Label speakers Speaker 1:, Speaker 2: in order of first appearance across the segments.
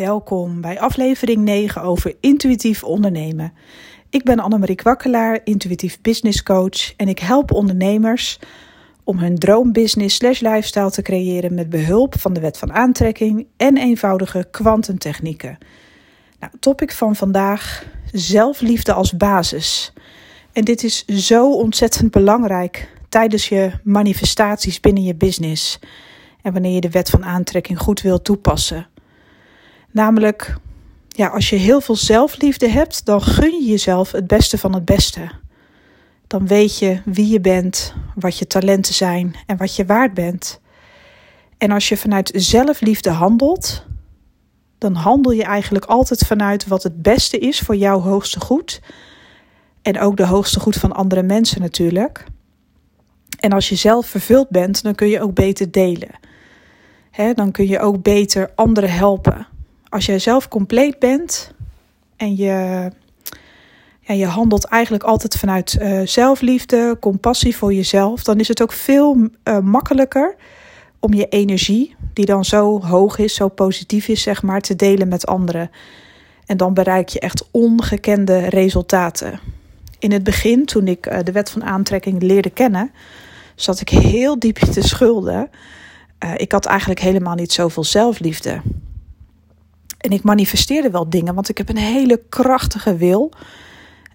Speaker 1: Welkom bij aflevering 9 over intuïtief ondernemen. Ik ben Annemarie Kwakkelaar, intuïtief business coach en ik help ondernemers om hun droombusiness slash lifestyle te creëren met behulp van de wet van aantrekking en eenvoudige kwantumtechnieken. Nou, topic van vandaag: zelfliefde als basis. En dit is zo ontzettend belangrijk tijdens je manifestaties binnen je business en wanneer je de wet van aantrekking goed wilt toepassen. Namelijk, ja, als je heel veel zelfliefde hebt, dan gun je jezelf het beste van het beste. Dan weet je wie je bent, wat je talenten zijn en wat je waard bent. En als je vanuit zelfliefde handelt, dan handel je eigenlijk altijd vanuit wat het beste is voor jouw hoogste goed. En ook de hoogste goed van andere mensen natuurlijk. En als je zelf vervuld bent, dan kun je ook beter delen. dan kun je ook beter anderen helpen als jij zelf compleet bent en je, ja, je handelt eigenlijk altijd vanuit uh, zelfliefde, compassie voor jezelf, dan is het ook veel uh, makkelijker om je energie, die dan zo hoog is, zo positief is, zeg maar, te delen met anderen. En dan bereik je echt ongekende resultaten. In het begin, toen ik uh, de wet van aantrekking leerde kennen, zat ik heel diep in de schulden. ik had eigenlijk helemaal niet zoveel zelfliefde. En ik manifesteerde wel dingen, want ik heb een hele krachtige wil.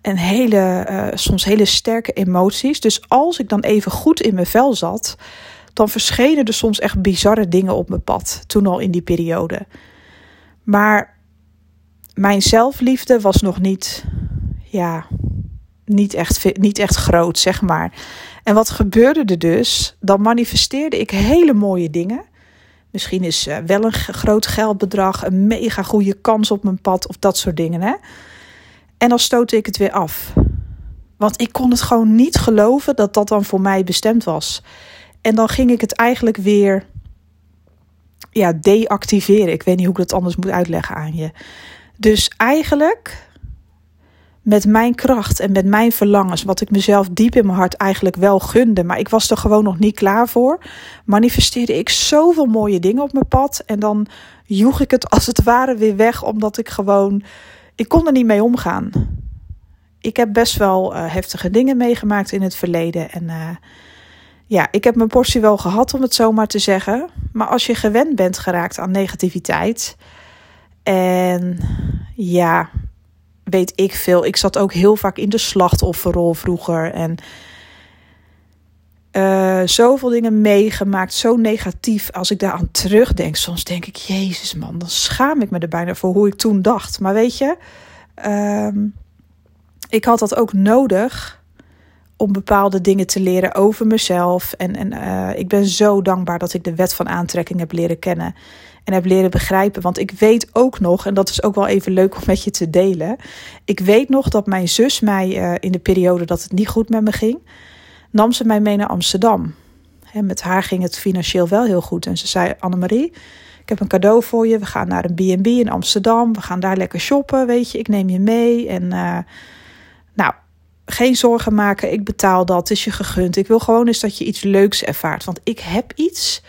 Speaker 1: En hele, uh, soms hele sterke emoties. Dus als ik dan even goed in mijn vel zat, dan verschenen er soms echt bizarre dingen op mijn pad. Toen al in die periode. Maar mijn zelfliefde was nog niet, ja, niet echt, niet echt groot, zeg maar. En wat gebeurde er dus? Dan manifesteerde ik hele mooie dingen. Misschien is uh, wel een groot geldbedrag, een mega goede kans op mijn pad of dat soort dingen. Hè? En dan stootte ik het weer af. Want ik kon het gewoon niet geloven dat dat dan voor mij bestemd was. En dan ging ik het eigenlijk weer ja, deactiveren. Ik weet niet hoe ik dat anders moet uitleggen aan je. Dus eigenlijk met mijn kracht en met mijn verlangens, wat ik mezelf diep in mijn hart eigenlijk wel gunde, maar ik was er gewoon nog niet klaar voor, manifesteerde ik zoveel mooie dingen op mijn pad en dan joeg ik het als het ware weer weg, omdat ik gewoon, ik kon er niet mee omgaan. Ik heb best wel uh, heftige dingen meegemaakt in het verleden en uh, ja, ik heb mijn portie wel gehad om het zo maar te zeggen, maar als je gewend bent geraakt aan negativiteit en ja, weet ik veel. Ik zat ook heel vaak in de slachtofferrol vroeger. En uh, zoveel dingen meegemaakt, zo negatief. Als ik daaraan terugdenk, soms denk ik, Jezus man, dan schaam ik me er bijna voor hoe ik toen dacht. Maar weet je, uh, ik had dat ook nodig om bepaalde dingen te leren over mezelf. En, en uh, ik ben zo dankbaar dat ik de wet van aantrekking heb leren kennen en heb leren begrijpen. Want ik weet ook nog, en dat is ook wel even leuk om met je te delen. Ik weet nog dat mijn zus mij uh, in de periode dat het niet goed met me ging, nam ze mij mee naar Amsterdam. He, met haar ging het financieel wel heel goed. En ze zei: Annemarie, ik heb een cadeau voor je. We gaan naar een BB in Amsterdam. We gaan daar lekker shoppen. Weet je, ik neem je mee. En uh, nou, geen zorgen maken. Ik betaal dat. Het is je gegund. Ik wil gewoon eens dat je iets leuks ervaart. Want ik heb iets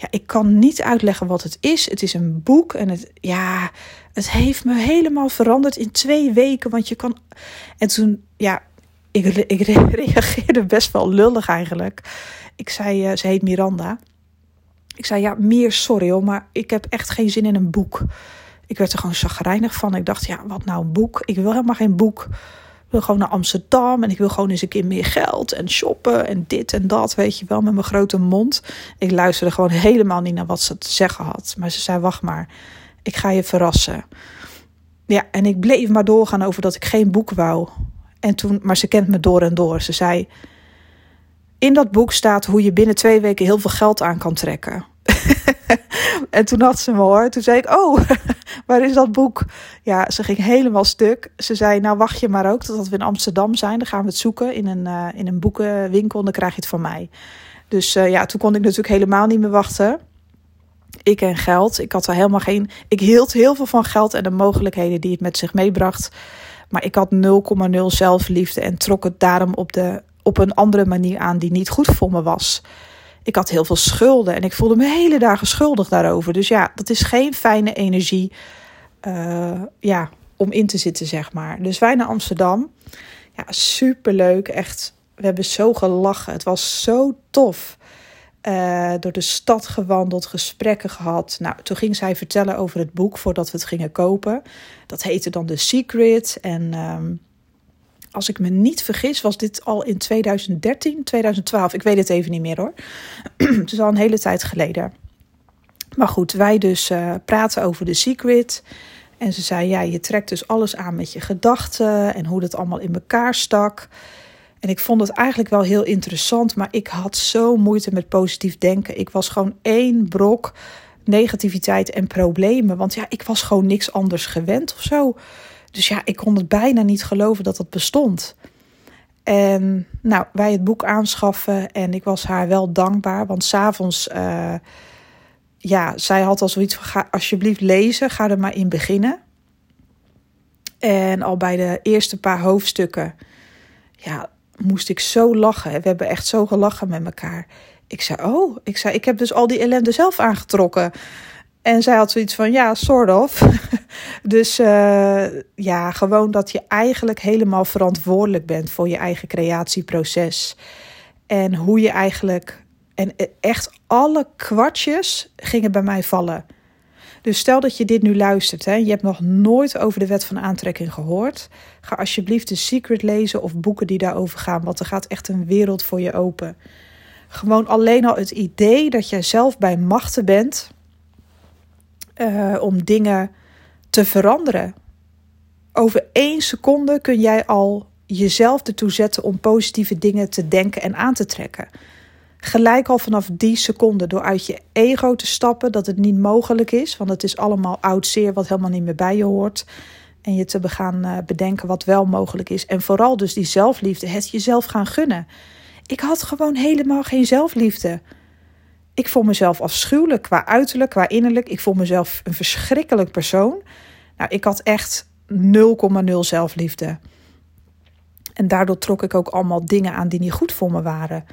Speaker 1: ja, ik kan niet uitleggen wat het is. Het is een boek en het, ja, het heeft me helemaal veranderd in twee weken. Want je kan. En toen, ja, ik, ik reageerde best wel lullig eigenlijk. Ik zei, uh, ze heet Miranda. Ik zei, ja, meer sorry hoor, maar ik heb echt geen zin in een boek. Ik werd er gewoon zagrijnig van. Ik dacht, ja, wat nou een boek? Ik wil helemaal geen boek wil gewoon naar Amsterdam en ik wil gewoon eens een keer meer geld en shoppen en dit en dat, weet je wel, met mijn grote mond. Ik luisterde gewoon helemaal niet naar wat ze te zeggen had. Maar ze zei: Wacht maar, ik ga je verrassen. Ja, en ik bleef maar doorgaan over dat ik geen boek wou. En toen, maar ze kent me door en door. Ze zei: In dat boek staat hoe je binnen twee weken heel veel geld aan kan trekken. en toen had ze me hoor. Toen zei ik: Oh, waar is dat boek? Ja, ze ging helemaal stuk. Ze zei: Nou, wacht je maar ook totdat we in Amsterdam zijn. Dan gaan we het zoeken in een, uh, in een boekenwinkel. En dan krijg je het van mij. Dus uh, ja, toen kon ik natuurlijk helemaal niet meer wachten. Ik en geld. Ik had er helemaal geen. Ik hield heel veel van geld en de mogelijkheden die het met zich meebracht. Maar ik had 0,0 zelfliefde en trok het daarom op, de, op een andere manier aan die niet goed voor me was. Ik had heel veel schulden en ik voelde me hele dagen schuldig daarover. Dus ja, dat is geen fijne energie uh, ja, om in te zitten, zeg maar. Dus wij naar Amsterdam. Ja, superleuk. Echt, we hebben zo gelachen. Het was zo tof. Uh, door de stad gewandeld, gesprekken gehad. Nou, toen ging zij vertellen over het boek voordat we het gingen kopen. Dat heette dan The Secret. En um, als ik me niet vergis, was dit al in 2013, 2012. Ik weet het even niet meer hoor. het is al een hele tijd geleden. Maar goed, wij dus uh, praten over The Secret. En ze zei, ja, je trekt dus alles aan met je gedachten en hoe dat allemaal in elkaar stak. En ik vond het eigenlijk wel heel interessant, maar ik had zo moeite met positief denken. Ik was gewoon één brok negativiteit en problemen. Want ja, ik was gewoon niks anders gewend of zo. Dus ja, ik kon het bijna niet geloven dat het bestond. En nou, wij het boek aanschaffen en ik was haar wel dankbaar, want s'avonds, uh, ja, zij had al zoiets van, ga alsjeblieft lezen, ga er maar in beginnen. En al bij de eerste paar hoofdstukken, ja, moest ik zo lachen. We hebben echt zo gelachen met elkaar. Ik zei, oh, ik zei, ik heb dus al die ellende zelf aangetrokken. En zij had zoiets van, ja, sort of. dus uh, ja, gewoon dat je eigenlijk helemaal verantwoordelijk bent voor je eigen creatieproces. En hoe je eigenlijk, en echt alle kwartjes gingen bij mij vallen. Dus stel dat je dit nu luistert, hè, je hebt nog nooit over de wet van aantrekking gehoord. Ga alsjeblieft de Secret lezen of boeken die daarover gaan, want er gaat echt een wereld voor je open. Gewoon alleen al het idee dat jij zelf bij machten bent uh, om dingen te veranderen. Over één seconde kun jij al jezelf ertoe zetten om positieve dingen te denken en aan te trekken. Gelijk al vanaf die seconde door uit je ego te stappen dat het niet mogelijk is, want het is allemaal oud zeer wat helemaal niet meer bij je hoort. En je te gaan uh, bedenken wat wel mogelijk is. En vooral dus die zelfliefde, het jezelf gaan gunnen. Ik had gewoon helemaal geen zelfliefde. Ik vond mezelf afschuwelijk qua uiterlijk, qua innerlijk. Ik vond mezelf een verschrikkelijk persoon. Nou, ik had echt 0,0 zelfliefde. En daardoor trok ik ook allemaal dingen aan die niet goed voor me waren.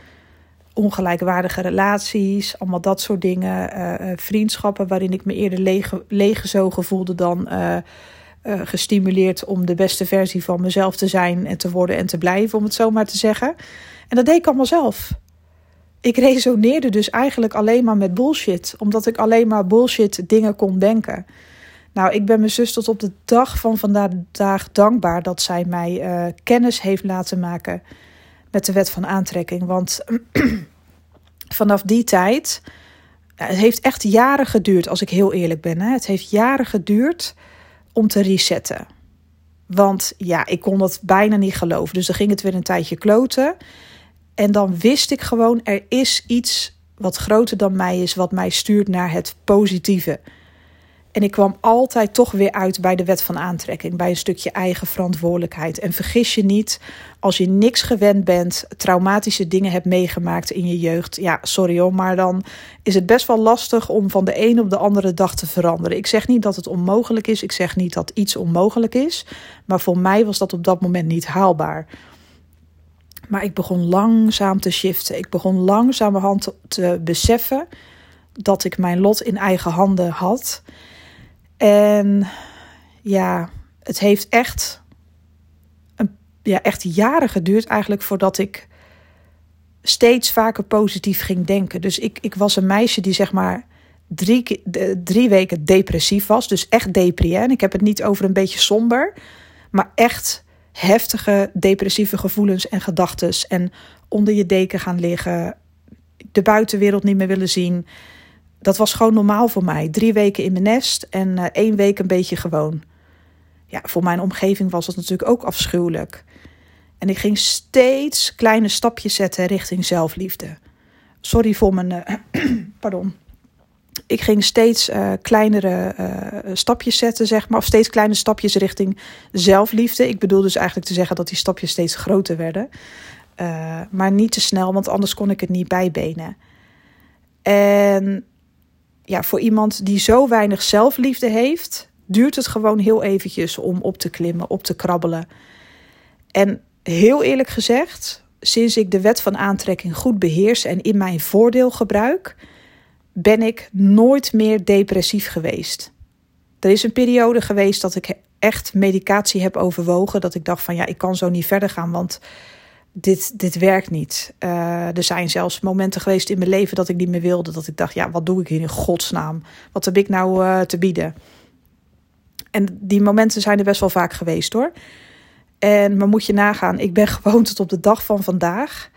Speaker 1: Ongelijkwaardige relaties, allemaal dat soort dingen. Uh, vriendschappen waarin ik me eerder leeg, leeggezogen voelde dan uh, gestimuleerd om de beste versie van mezelf te zijn en te worden en te blijven, om het zo maar te zeggen. En dat deed ik allemaal zelf ik resoneerde dus eigenlijk alleen maar met bullshit. Omdat ik alleen maar bullshit dingen kon denken. Nou, ik ben mijn zus tot op de dag van vandaag dankbaar dat zij mij uh, kennis heeft laten maken met de wet van aantrekking. Want vanaf die tijd, het heeft echt jaren geduurd, als ik heel eerlijk ben. Hè? Het heeft jaren geduurd om te resetten. Want ja, ik kon dat bijna niet geloven. Dus dan ging het weer een tijdje kloten. En dan wist ik gewoon, er is iets wat groter dan mij is, wat mij stuurt naar het positieve. En ik kwam altijd toch weer uit bij de wet van aantrekking, bij een stukje eigen verantwoordelijkheid. En vergis je niet, als je niks gewend bent, traumatische dingen hebt meegemaakt in je jeugd, ja, sorry hoor, maar dan is het best wel lastig om van de een op de andere dag te veranderen. Ik zeg niet dat het onmogelijk is, ik zeg niet dat iets onmogelijk is, maar voor mij was dat op dat moment niet haalbaar. Maar ik begon langzaam te shiften. Ik begon langzamerhand te, te beseffen dat ik mijn lot in eigen handen had. En ja, het heeft echt, een, ja, echt jaren geduurd eigenlijk voordat ik steeds vaker positief ging denken. Dus ik, ik was een meisje die zeg maar drie, drie weken depressief was. Dus echt depri. En ik heb het niet over een beetje somber, maar echt heftige depressieve gevoelens en gedachten. En onder je deken gaan liggen, de buitenwereld niet meer willen zien. Dat was gewoon normaal voor mij. Drie weken in mijn nest en uh, één week een beetje gewoon. Ja, voor mijn omgeving was dat natuurlijk ook afschuwelijk. En ik ging steeds kleine stapjes zetten richting zelfliefde. Sorry voor mijn. Uh, pardon ik ging steeds uh, kleinere uh, stapjes zetten, zeg maar. Of steeds kleine stapjes richting zelfliefde. Ik bedoel dus eigenlijk te zeggen dat die stapjes steeds groter werden. Uh, maar niet te snel, want anders kon ik het niet bijbenen. En ja, voor iemand die zo weinig zelfliefde heeft, duurt het gewoon heel eventjes om op te klimmen, op te krabbelen. En heel eerlijk gezegd, sinds ik de wet van aantrekking goed beheers en in mijn voordeel gebruik ben ik nooit meer depressief geweest. Er is een periode geweest dat ik echt medicatie heb overwogen. Dat ik dacht van ja, ik kan zo niet verder gaan, want dit, dit werkt niet. Uh, er zijn zelfs momenten geweest in mijn leven dat ik niet meer wilde. Dat ik dacht, ja, wat doe ik hier in godsnaam? Wat heb ik nou uh, te bieden? En die momenten zijn er best wel vaak geweest hoor. En maar moet je nagaan, ik ben gewoon tot op de dag van vandaag.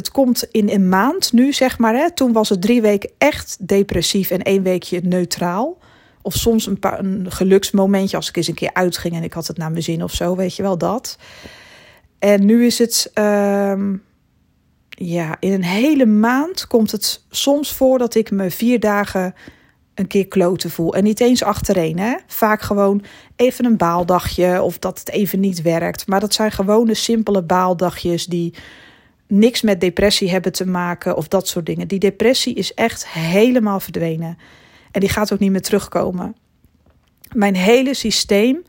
Speaker 1: Het komt in een maand nu, zeg maar. Hè, toen was het drie weken echt depressief en één weekje neutraal. Of soms een, paar, een geluksmomentje als ik eens een keer uitging en ik had het naar mijn zin of zo, weet je wel dat. En nu is het, uh, ja, in een hele maand komt het soms voor dat ik me vier dagen een keer kloten voel. En niet eens achtereen, hè. Vaak gewoon even een baaldagje of dat het even niet werkt. Maar dat zijn gewone simpele baaldagjes die niks met depressie hebben te maken of dat soort dingen. Die depressie is echt helemaal verdwenen. En die gaat ook niet meer terugkomen. Mijn hele systeem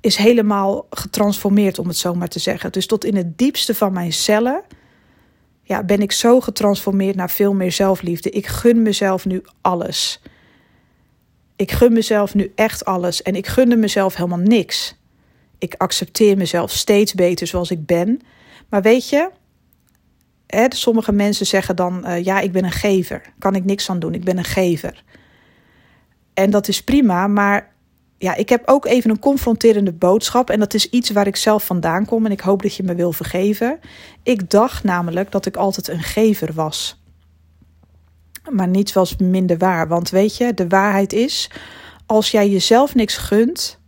Speaker 1: is helemaal getransformeerd, om het zo maar te zeggen. Dus tot in het diepste van mijn cellen ja, ben ik zo getransformeerd naar veel meer zelfliefde. Ik gun mezelf nu alles. Ik gun mezelf nu echt alles en ik gunde mezelf helemaal niks. Ik accepteer mezelf steeds beter zoals ik ben. Maar weet je, sommige mensen zeggen dan: uh, ja, ik ben een gever. Kan ik niks aan doen. Ik ben een gever. En dat is prima, maar ja, ik heb ook even een confronterende boodschap. En dat is iets waar ik zelf vandaan kom. En ik hoop dat je me wil vergeven. Ik dacht namelijk dat ik altijd een gever was. Maar niets was minder waar. Want weet je, de waarheid is: als jij jezelf niks gunt.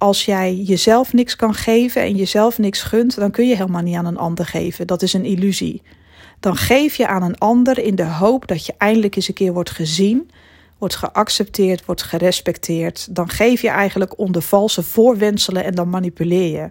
Speaker 1: Als jij jezelf niks kan geven en jezelf niks gunt, dan kun je helemaal niet aan een ander geven. Dat is een illusie. Dan geef je aan een ander in de hoop dat je eindelijk eens een keer wordt gezien wordt geaccepteerd, wordt gerespecteerd, dan geef je eigenlijk onder valse voorwenselen en dan manipuleer je.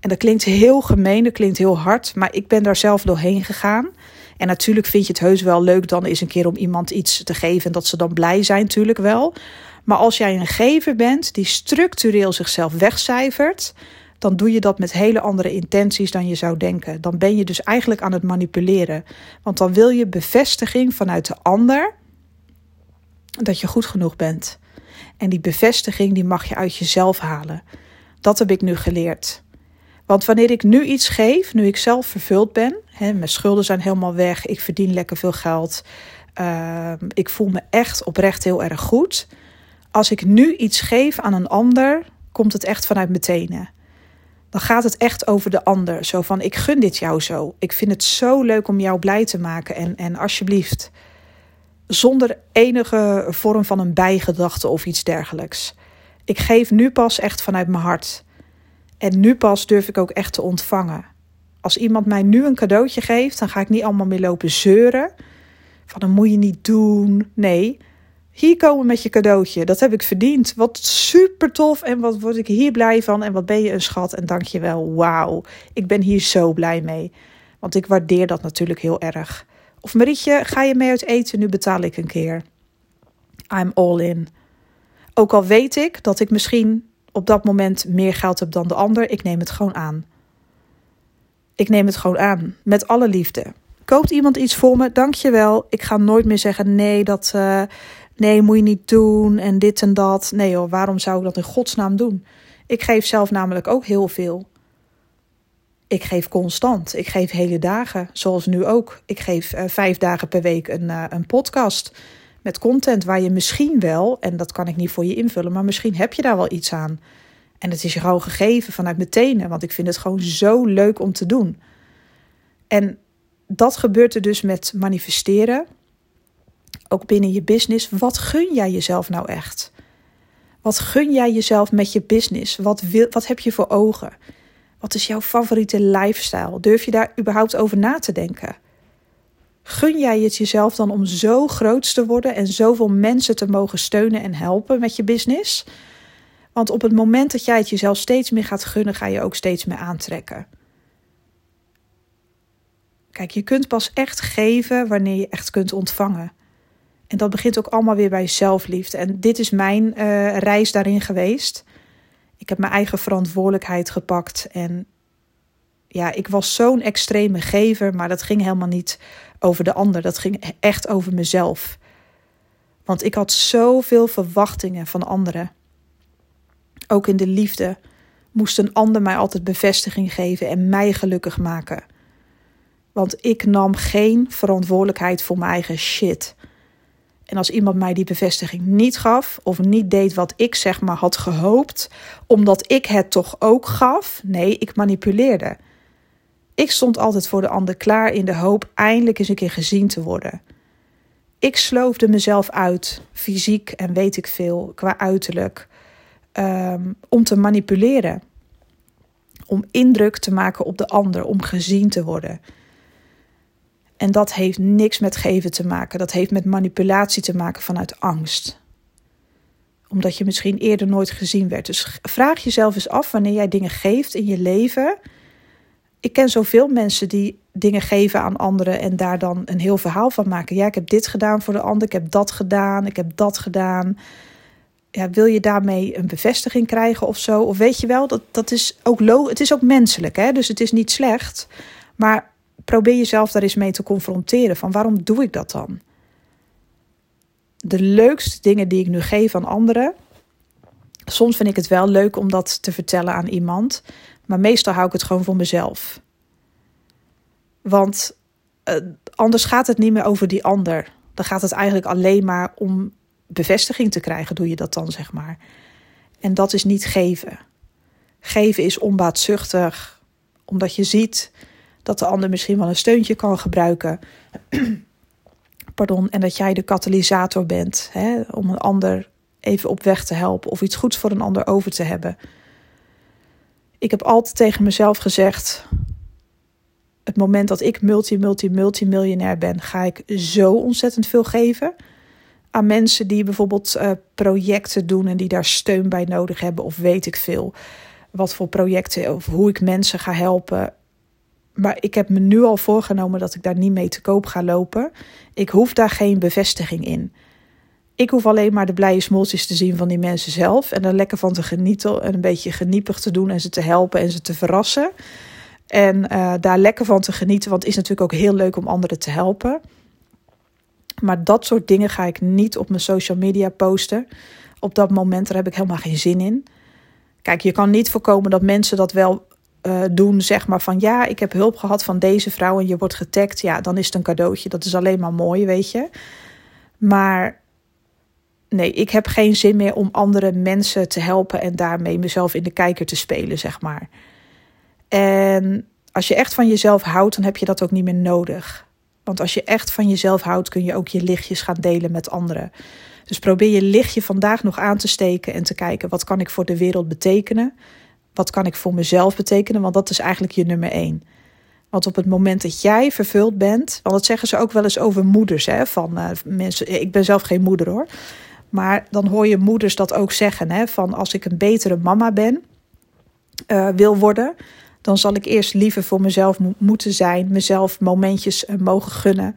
Speaker 1: En dat klinkt heel gemeen, dat klinkt heel hard, maar ik ben daar zelf doorheen gegaan. En natuurlijk vind je het heus wel leuk dan eens een keer om iemand iets te geven en dat ze dan blij zijn, natuurlijk wel. Maar als jij een gever bent die structureel zichzelf wegcijfert, dan doe je dat met hele andere intenties dan je zou denken. Dan ben je dus eigenlijk aan het manipuleren. Want dan wil je bevestiging vanuit de ander dat je goed genoeg bent. En die bevestiging die mag je uit jezelf halen. Dat heb ik nu geleerd. Want wanneer ik nu iets geef, nu ik zelf vervuld ben, hè, mijn schulden zijn helemaal weg, ik verdien lekker veel geld, uh, ik voel me echt oprecht heel erg goed. Als ik nu iets geef aan een ander, komt het echt vanuit mijn tenen. Dan gaat het echt over de ander. Zo van: ik gun dit jou zo. Ik vind het zo leuk om jou blij te maken. En, en alsjeblieft, zonder enige vorm van een bijgedachte of iets dergelijks. Ik geef nu pas echt vanuit mijn hart. En nu pas durf ik ook echt te ontvangen. Als iemand mij nu een cadeautje geeft, dan ga ik niet allemaal meer lopen zeuren. Van dat moet je niet doen. Nee, hier komen met je cadeautje. Dat heb ik verdiend. Wat super tof. En wat word ik hier blij van. En wat ben je een schat. En dank je wel. Wauw. Ik ben hier zo blij mee. Want ik waardeer dat natuurlijk heel erg. Of Marietje, ga je mee uit eten? Nu betaal ik een keer. I'm all in. Ook al weet ik dat ik misschien op dat moment meer geld heb dan de ander, ik neem het gewoon aan. Ik neem het gewoon aan, met alle liefde. Koopt iemand iets voor me? Dankjewel. Ik ga nooit meer zeggen: nee, dat uh, nee, moet je niet doen en dit en dat. Nee hoor, waarom zou ik dat in godsnaam doen? Ik geef zelf namelijk ook heel veel. Ik geef constant. Ik geef hele dagen, zoals nu ook. Ik geef uh, vijf dagen per week een, uh, een podcast met content waar je misschien wel, en dat kan ik niet voor je invullen, maar misschien heb je daar wel iets aan. En het is je gewoon gegeven vanuit mijn tenen, want ik vind het gewoon zo leuk om te doen. En dat gebeurt er dus met manifesteren, ook binnen je business. Wat gun jij jezelf nou echt? Wat gun jij jezelf met je business? Wat, wil, wat heb je voor ogen? Wat is jouw favoriete lifestyle? Durf je daar überhaupt over na te denken? Gun jij het jezelf dan om zo groot te worden en zoveel mensen te mogen steunen en helpen met je business? Want op het moment dat jij het jezelf steeds meer gaat gunnen, ga je ook steeds meer aantrekken. Kijk, je kunt pas echt geven wanneer je echt kunt ontvangen. En dat begint ook allemaal weer bij zelfliefde. En dit is mijn uh, reis daarin geweest. Ik heb mijn eigen verantwoordelijkheid gepakt. En ja, ik was zo'n extreme gever, maar dat ging helemaal niet over de ander. Dat ging echt over mezelf. Want ik had zoveel verwachtingen van anderen. Ook in de liefde moest een ander mij altijd bevestiging geven en mij gelukkig maken. Want ik nam geen verantwoordelijkheid voor mijn eigen shit. En als iemand mij die bevestiging niet gaf of niet deed wat ik zeg maar had gehoopt, omdat ik het toch ook gaf, nee, ik manipuleerde. Ik stond altijd voor de ander klaar in de hoop eindelijk eens een keer gezien te worden. Ik sloofde mezelf uit, fysiek en weet ik veel, qua uiterlijk, um, om te manipuleren. Om indruk te maken op de ander, om gezien te worden. En dat heeft niks met geven te maken. Dat heeft met manipulatie te maken vanuit angst. Omdat je misschien eerder nooit gezien werd. Dus vraag jezelf eens af wanneer jij dingen geeft in je leven. Ik ken zoveel mensen die dingen geven aan anderen en daar dan een heel verhaal van maken. Ja, ik heb dit gedaan voor de ander, ik heb dat gedaan, ik heb dat gedaan. Ja, wil je daarmee een bevestiging krijgen of zo? Of weet je wel, dat, dat is ook lo het is ook menselijk, hè? dus het is niet slecht. Maar probeer jezelf daar eens mee te confronteren. Van waarom doe ik dat dan? De leukste dingen die ik nu geef aan anderen. Soms vind ik het wel leuk om dat te vertellen aan iemand. Maar meestal hou ik het gewoon voor mezelf. Want uh, anders gaat het niet meer over die ander. Dan gaat het eigenlijk alleen maar om bevestiging te krijgen, doe je dat dan, zeg maar. En dat is niet geven. Geven is onbaatzuchtig, omdat je ziet dat de ander misschien wel een steuntje kan gebruiken. Pardon, en dat jij de katalysator bent hè, om een ander even op weg te helpen of iets goeds voor een ander over te hebben. Ik heb altijd tegen mezelf gezegd: het moment dat ik multi, multi, multimiljonair ben, ga ik zo ontzettend veel geven aan mensen die bijvoorbeeld uh, projecten doen en die daar steun bij nodig hebben, of weet ik veel. Wat voor projecten of hoe ik mensen ga helpen. Maar ik heb me nu al voorgenomen dat ik daar niet mee te koop ga lopen. Ik hoef daar geen bevestiging in. Ik hoef alleen maar de blije smoltjes te zien van die mensen zelf. En er lekker van te genieten en een beetje geniepig te doen en ze te helpen en ze te verrassen. En uh, daar lekker van te genieten, want het is natuurlijk ook heel leuk om anderen te helpen. Maar dat soort dingen ga ik niet op mijn social media posten. Op dat moment daar heb ik helemaal geen zin in. Kijk, je kan niet voorkomen dat mensen dat wel uh, doen, zeg maar van ja, ik heb hulp gehad van deze vrouw en je wordt getagd. Ja, dan is het een cadeautje. Dat is alleen maar mooi, weet je. Maar nee, ik heb geen zin meer om andere mensen te helpen en daarmee mezelf in de kijker te spelen, zeg maar. En als je echt van jezelf houdt, dan heb je dat ook niet meer nodig. Want als je echt van jezelf houdt, kun je ook je lichtjes gaan delen met anderen. Dus probeer je lichtje vandaag nog aan te steken en te kijken wat kan ik voor de wereld betekenen. Wat kan ik voor mezelf betekenen? Want dat is eigenlijk je nummer één. Want op het moment dat jij vervuld bent, want dat zeggen ze ook wel eens over moeders, hè, van uh, mensen. Ik ben zelf geen moeder hoor, maar dan hoor je moeders dat ook zeggen, hè, van als ik een betere mama ben, uh, wil worden, dan zal ik eerst liever voor mezelf moeten zijn, mezelf momentjes uh, mogen gunnen.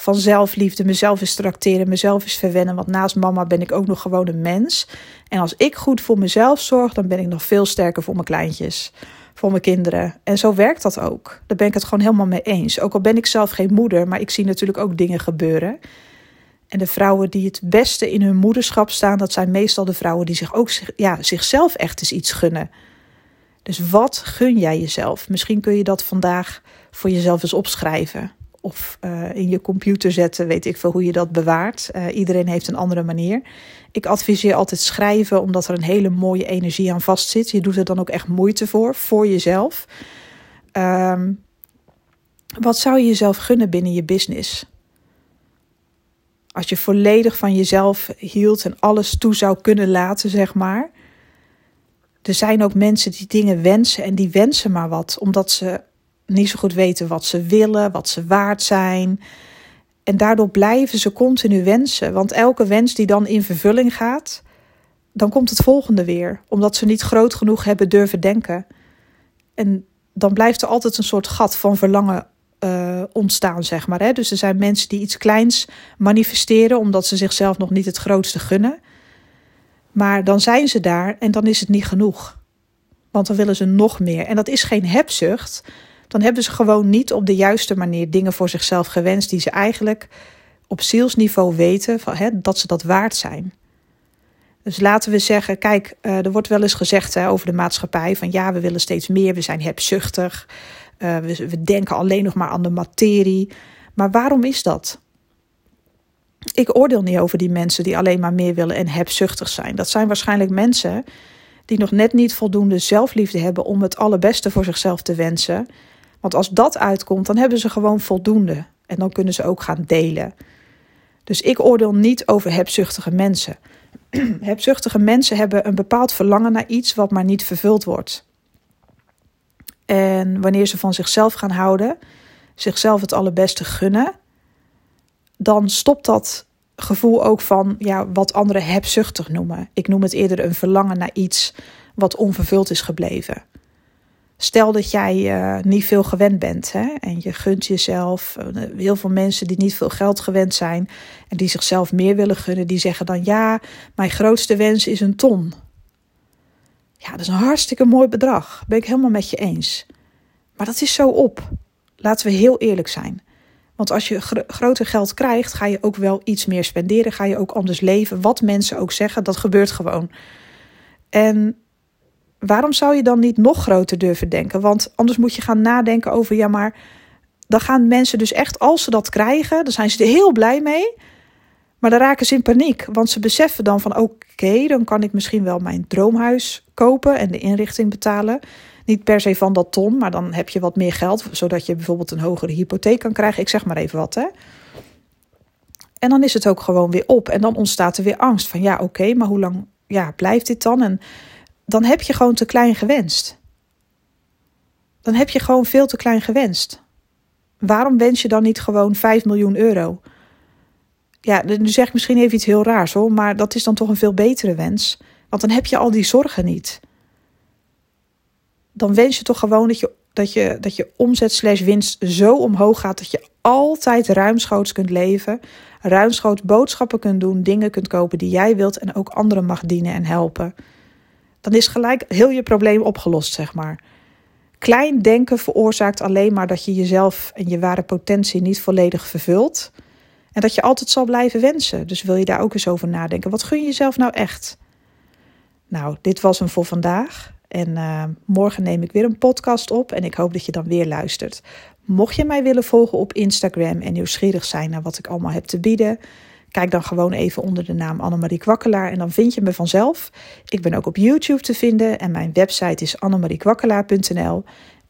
Speaker 1: Van zelfliefde, mezelf eens tracteren, mezelf eens verwennen. Want naast mama ben ik ook nog gewoon een mens. En als ik goed voor mezelf zorg, dan ben ik nog veel sterker voor mijn kleintjes, voor mijn kinderen. En zo werkt dat ook. Daar ben ik het gewoon helemaal mee eens. Ook al ben ik zelf geen moeder, maar ik zie natuurlijk ook dingen gebeuren. En de vrouwen die het beste in hun moederschap staan, dat zijn meestal de vrouwen die zich ook ja, zichzelf echt eens iets gunnen. Dus wat gun jij jezelf? Misschien kun je dat vandaag voor jezelf eens opschrijven. Of uh, in je computer zetten, weet ik veel hoe je dat bewaart. Uh, iedereen heeft een andere manier. Ik adviseer altijd schrijven, omdat er een hele mooie energie aan vastzit. Je doet er dan ook echt moeite voor, voor jezelf. Um, wat zou je jezelf gunnen binnen je business? Als je volledig van jezelf hield en alles toe zou kunnen laten, zeg maar. Er zijn ook mensen die dingen wensen en die wensen maar wat, omdat ze niet zo goed weten wat ze willen, wat ze waard zijn. En daardoor blijven ze continu wensen. Want elke wens die dan in vervulling gaat, dan komt het volgende weer. Omdat ze niet groot genoeg hebben durven denken. En dan blijft er altijd een soort gat van verlangen uh, ontstaan, zeg maar. Hè? Dus er zijn mensen die iets kleins manifesteren, omdat ze zichzelf nog niet het grootste gunnen. Maar dan zijn ze daar en dan is het niet genoeg. Want dan willen ze nog meer. En dat is geen hebzucht. Dan hebben ze gewoon niet op de juiste manier dingen voor zichzelf gewenst die ze eigenlijk op zielsniveau weten van, hè, dat ze dat waard zijn. Dus laten we zeggen, kijk, uh, er wordt wel eens gezegd hè, over de maatschappij van ja, we willen steeds meer, we zijn hebzuchtig, uh, we, we denken alleen nog maar aan de materie. Maar waarom is dat? Ik oordeel niet over die mensen die alleen maar meer willen en hebzuchtig zijn. Dat zijn waarschijnlijk mensen die nog net niet voldoende zelfliefde hebben om het allerbeste voor zichzelf te wensen. Want als dat uitkomt, dan hebben ze gewoon voldoende. En dan kunnen ze ook gaan delen. Dus ik oordeel niet over hebzuchtige mensen. hebzuchtige mensen hebben een bepaald verlangen naar iets wat maar niet vervuld wordt. En wanneer ze van zichzelf gaan houden, zichzelf het allerbeste gunnen, dan stopt dat gevoel ook van ja, wat anderen hebzuchtig noemen. Ik noem het eerder een verlangen naar iets wat onvervuld is gebleven. Stel dat jij uh, niet veel gewend bent hè, en je gunt jezelf. Uh, heel veel mensen die niet veel geld gewend zijn en die zichzelf meer willen gunnen, die zeggen dan ja, mijn grootste wens is een ton. Ja, dat is een hartstikke mooi bedrag. Ben ik helemaal met je eens. Maar dat is zo op. Laten we heel eerlijk zijn. Want als je gr groter geld krijgt, ga je ook wel iets meer spenderen. Ga je ook anders leven. Wat mensen ook zeggen, dat gebeurt gewoon. En waarom zou je dan niet nog groter durven denken? Want anders moet je gaan nadenken over, ja, maar dan gaan mensen dus echt, als ze dat krijgen, dan zijn ze er heel blij mee. Maar dan raken ze in paniek, want ze beseffen dan van oké, dan kan ik misschien wel mijn droomhuis kopen en de inrichting betalen. Niet per se van dat ton, maar dan heb je wat meer geld, zodat je bijvoorbeeld een hogere hypotheek kan krijgen. Ik zeg maar even wat, hè. En dan is het ook gewoon weer op. En dan ontstaat er weer angst van ja, oké, maar hoe lang ja, blijft dit dan? En dan heb je gewoon te klein gewenst. Dan heb je gewoon veel te klein gewenst. Waarom wens je dan niet gewoon 5 miljoen euro? Ja, nu zeg ik misschien even iets heel raars hoor, maar dat is dan toch een veel betere wens. Want dan heb je al die zorgen niet dan wens je toch gewoon dat je, dat je, dat je omzet slash winst zo omhoog gaat dat je altijd ruimschoots kunt leven, ruimschoots boodschappen kunt doen, dingen kunt kopen die jij wilt en ook anderen mag dienen en helpen. Dan is gelijk heel je probleem opgelost, zeg maar. Klein denken veroorzaakt alleen maar dat je jezelf en je ware potentie niet volledig vervult. En dat je altijd zal blijven wensen. Dus wil je daar ook eens over nadenken. Wat gun je jezelf nou echt? Nou, dit was hem voor vandaag. En uh, morgen neem ik weer een podcast op en ik hoop dat je dan weer luistert. Mocht je mij willen volgen op Instagram en nieuwsgierig zijn naar wat ik allemaal heb te bieden, kijk dan gewoon even onder de naam Annemarie Kwakkelaar en dan vind je me vanzelf. Ik ben ook op YouTube te vinden en mijn website is annemariekwakkelaar.nl.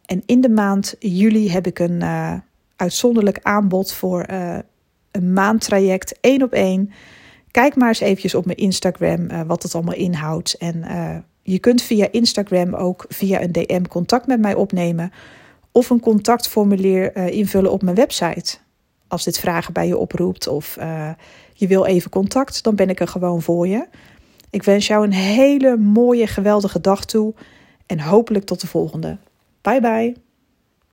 Speaker 1: En in de maand juli heb ik een uh, uitzonderlijk aanbod voor uh, een maandtraject één op één. Kijk maar eens eventjes op mijn Instagram wat het allemaal inhoudt en je kunt via Instagram ook via een DM contact met mij opnemen of een contactformulier invullen op mijn website. Als dit vragen bij je oproept of je wil even contact, dan ben ik er gewoon voor je. Ik wens jou een hele mooie, geweldige dag toe en hopelijk tot de volgende. Bye bye.